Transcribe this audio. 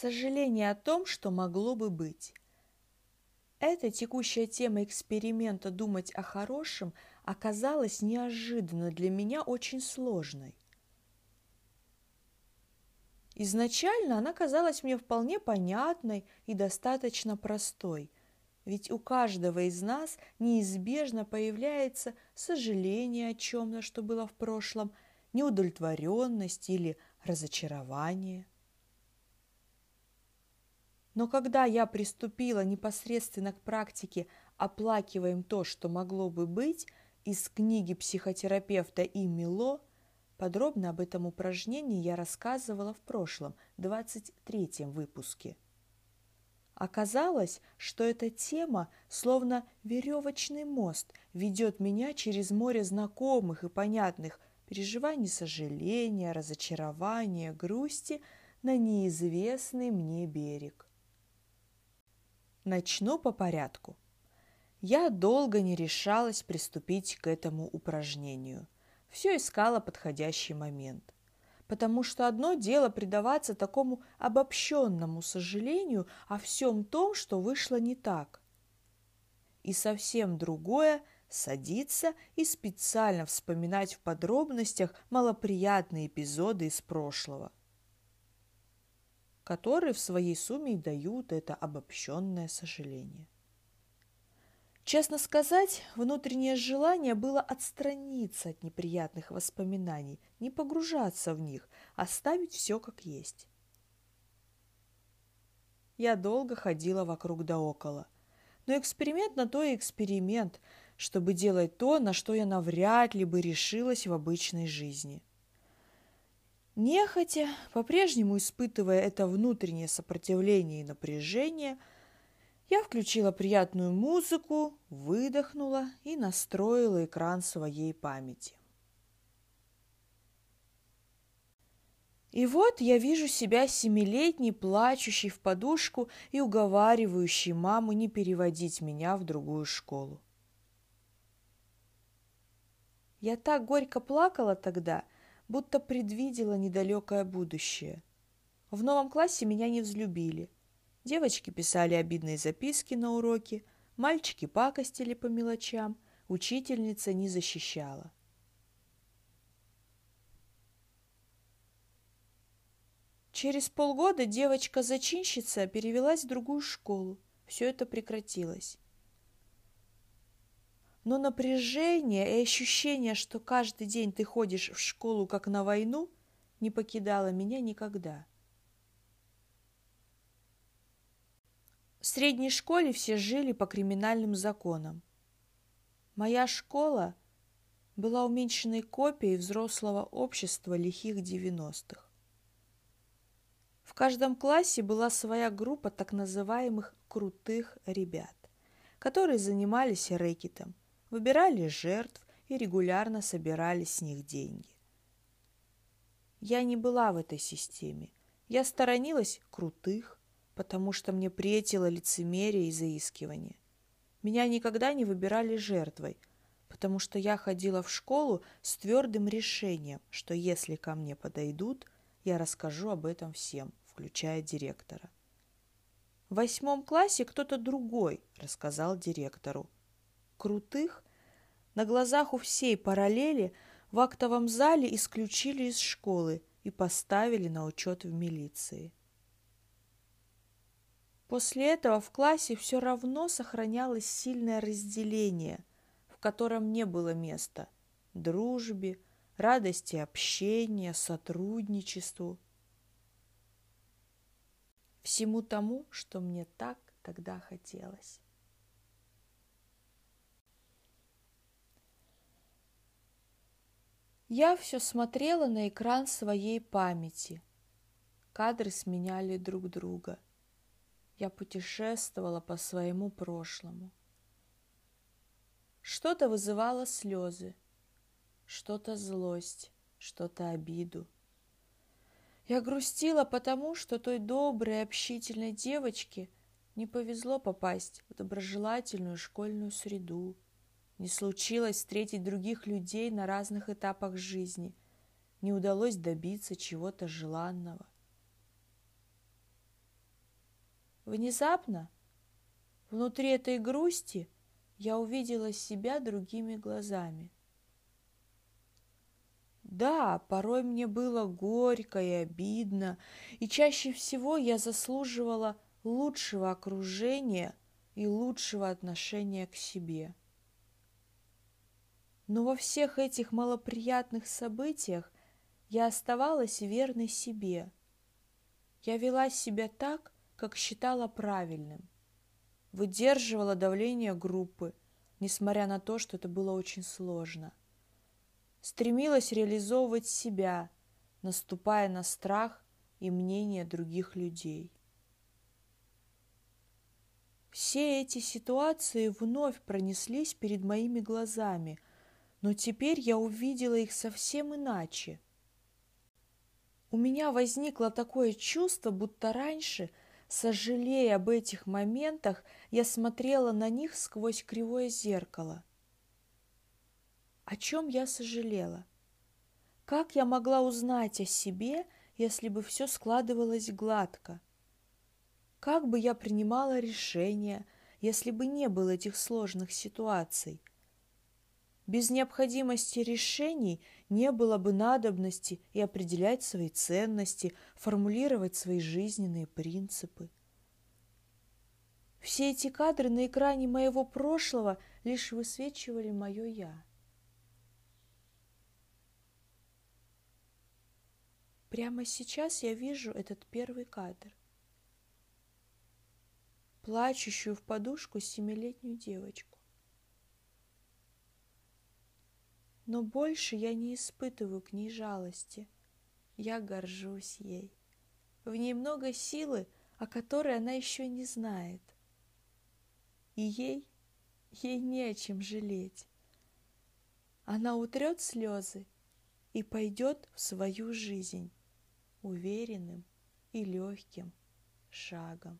Сожаление о том, что могло бы быть. Эта текущая тема эксперимента «Думать о хорошем» оказалась неожиданно для меня очень сложной. Изначально она казалась мне вполне понятной и достаточно простой, ведь у каждого из нас неизбежно появляется сожаление о чем-то, что было в прошлом, неудовлетворенность или разочарование. Но когда я приступила непосредственно к практике «Оплакиваем то, что могло бы быть» из книги психотерапевта И. Мило, Подробно об этом упражнении я рассказывала в прошлом, 23-м выпуске. Оказалось, что эта тема, словно веревочный мост, ведет меня через море знакомых и понятных переживаний сожаления, разочарования, грусти на неизвестный мне берег. Начну по порядку. Я долго не решалась приступить к этому упражнению – все искала подходящий момент. Потому что одно дело предаваться такому обобщенному сожалению о всем том, что вышло не так. И совсем другое – садиться и специально вспоминать в подробностях малоприятные эпизоды из прошлого, которые в своей сумме дают это обобщенное сожаление. Честно сказать, внутреннее желание было отстраниться от неприятных воспоминаний, не погружаться в них, оставить все как есть. Я долго ходила вокруг да около. Но эксперимент на то и эксперимент, чтобы делать то, на что я навряд ли бы решилась в обычной жизни. Нехотя, по-прежнему испытывая это внутреннее сопротивление и напряжение – я включила приятную музыку, выдохнула и настроила экран своей памяти. И вот я вижу себя семилетней, плачущей в подушку и уговаривающей маму не переводить меня в другую школу. Я так горько плакала тогда, будто предвидела недалекое будущее. В новом классе меня не взлюбили – Девочки писали обидные записки на уроки, мальчики пакостили по мелочам, учительница не защищала. Через полгода девочка-зачинщица перевелась в другую школу. Все это прекратилось. Но напряжение и ощущение, что каждый день ты ходишь в школу как на войну, не покидало меня никогда. В средней школе все жили по криминальным законам. Моя школа была уменьшенной копией взрослого общества лихих девяностых. В каждом классе была своя группа так называемых «крутых ребят», которые занимались рэкетом, выбирали жертв и регулярно собирали с них деньги. Я не была в этой системе. Я сторонилась крутых, потому что мне претило лицемерие и заискивание. Меня никогда не выбирали жертвой, потому что я ходила в школу с твердым решением, что если ко мне подойдут, я расскажу об этом всем, включая директора. В восьмом классе кто-то другой рассказал директору. Крутых на глазах у всей параллели в актовом зале исключили из школы и поставили на учет в милиции. После этого в классе все равно сохранялось сильное разделение, в котором не было места дружбе, радости общения, сотрудничеству. Всему тому, что мне так тогда хотелось. Я все смотрела на экран своей памяти. Кадры сменяли друг друга – я путешествовала по своему прошлому. Что-то вызывало слезы, что-то злость, что-то обиду. Я грустила потому, что той доброй, общительной девочке не повезло попасть в доброжелательную школьную среду, не случилось встретить других людей на разных этапах жизни, не удалось добиться чего-то желанного – Внезапно, внутри этой грусти, я увидела себя другими глазами. Да, порой мне было горько и обидно, и чаще всего я заслуживала лучшего окружения и лучшего отношения к себе. Но во всех этих малоприятных событиях я оставалась верной себе. Я вела себя так, как считала правильным. Выдерживала давление группы, несмотря на то, что это было очень сложно. Стремилась реализовывать себя, наступая на страх и мнение других людей. Все эти ситуации вновь пронеслись перед моими глазами, но теперь я увидела их совсем иначе. У меня возникло такое чувство, будто раньше, сожалея об этих моментах, я смотрела на них сквозь кривое зеркало. О чем я сожалела? Как я могла узнать о себе, если бы все складывалось гладко? Как бы я принимала решения, если бы не было этих сложных ситуаций? Без необходимости решений не было бы надобности и определять свои ценности, формулировать свои жизненные принципы. Все эти кадры на экране моего прошлого лишь высвечивали мое «я». Прямо сейчас я вижу этот первый кадр. Плачущую в подушку семилетнюю девочку. Но больше я не испытываю к ней жалости. Я горжусь ей. В ней много силы, о которой она еще не знает. И ей, ей не о чем жалеть. Она утрет слезы и пойдет в свою жизнь уверенным и легким шагом.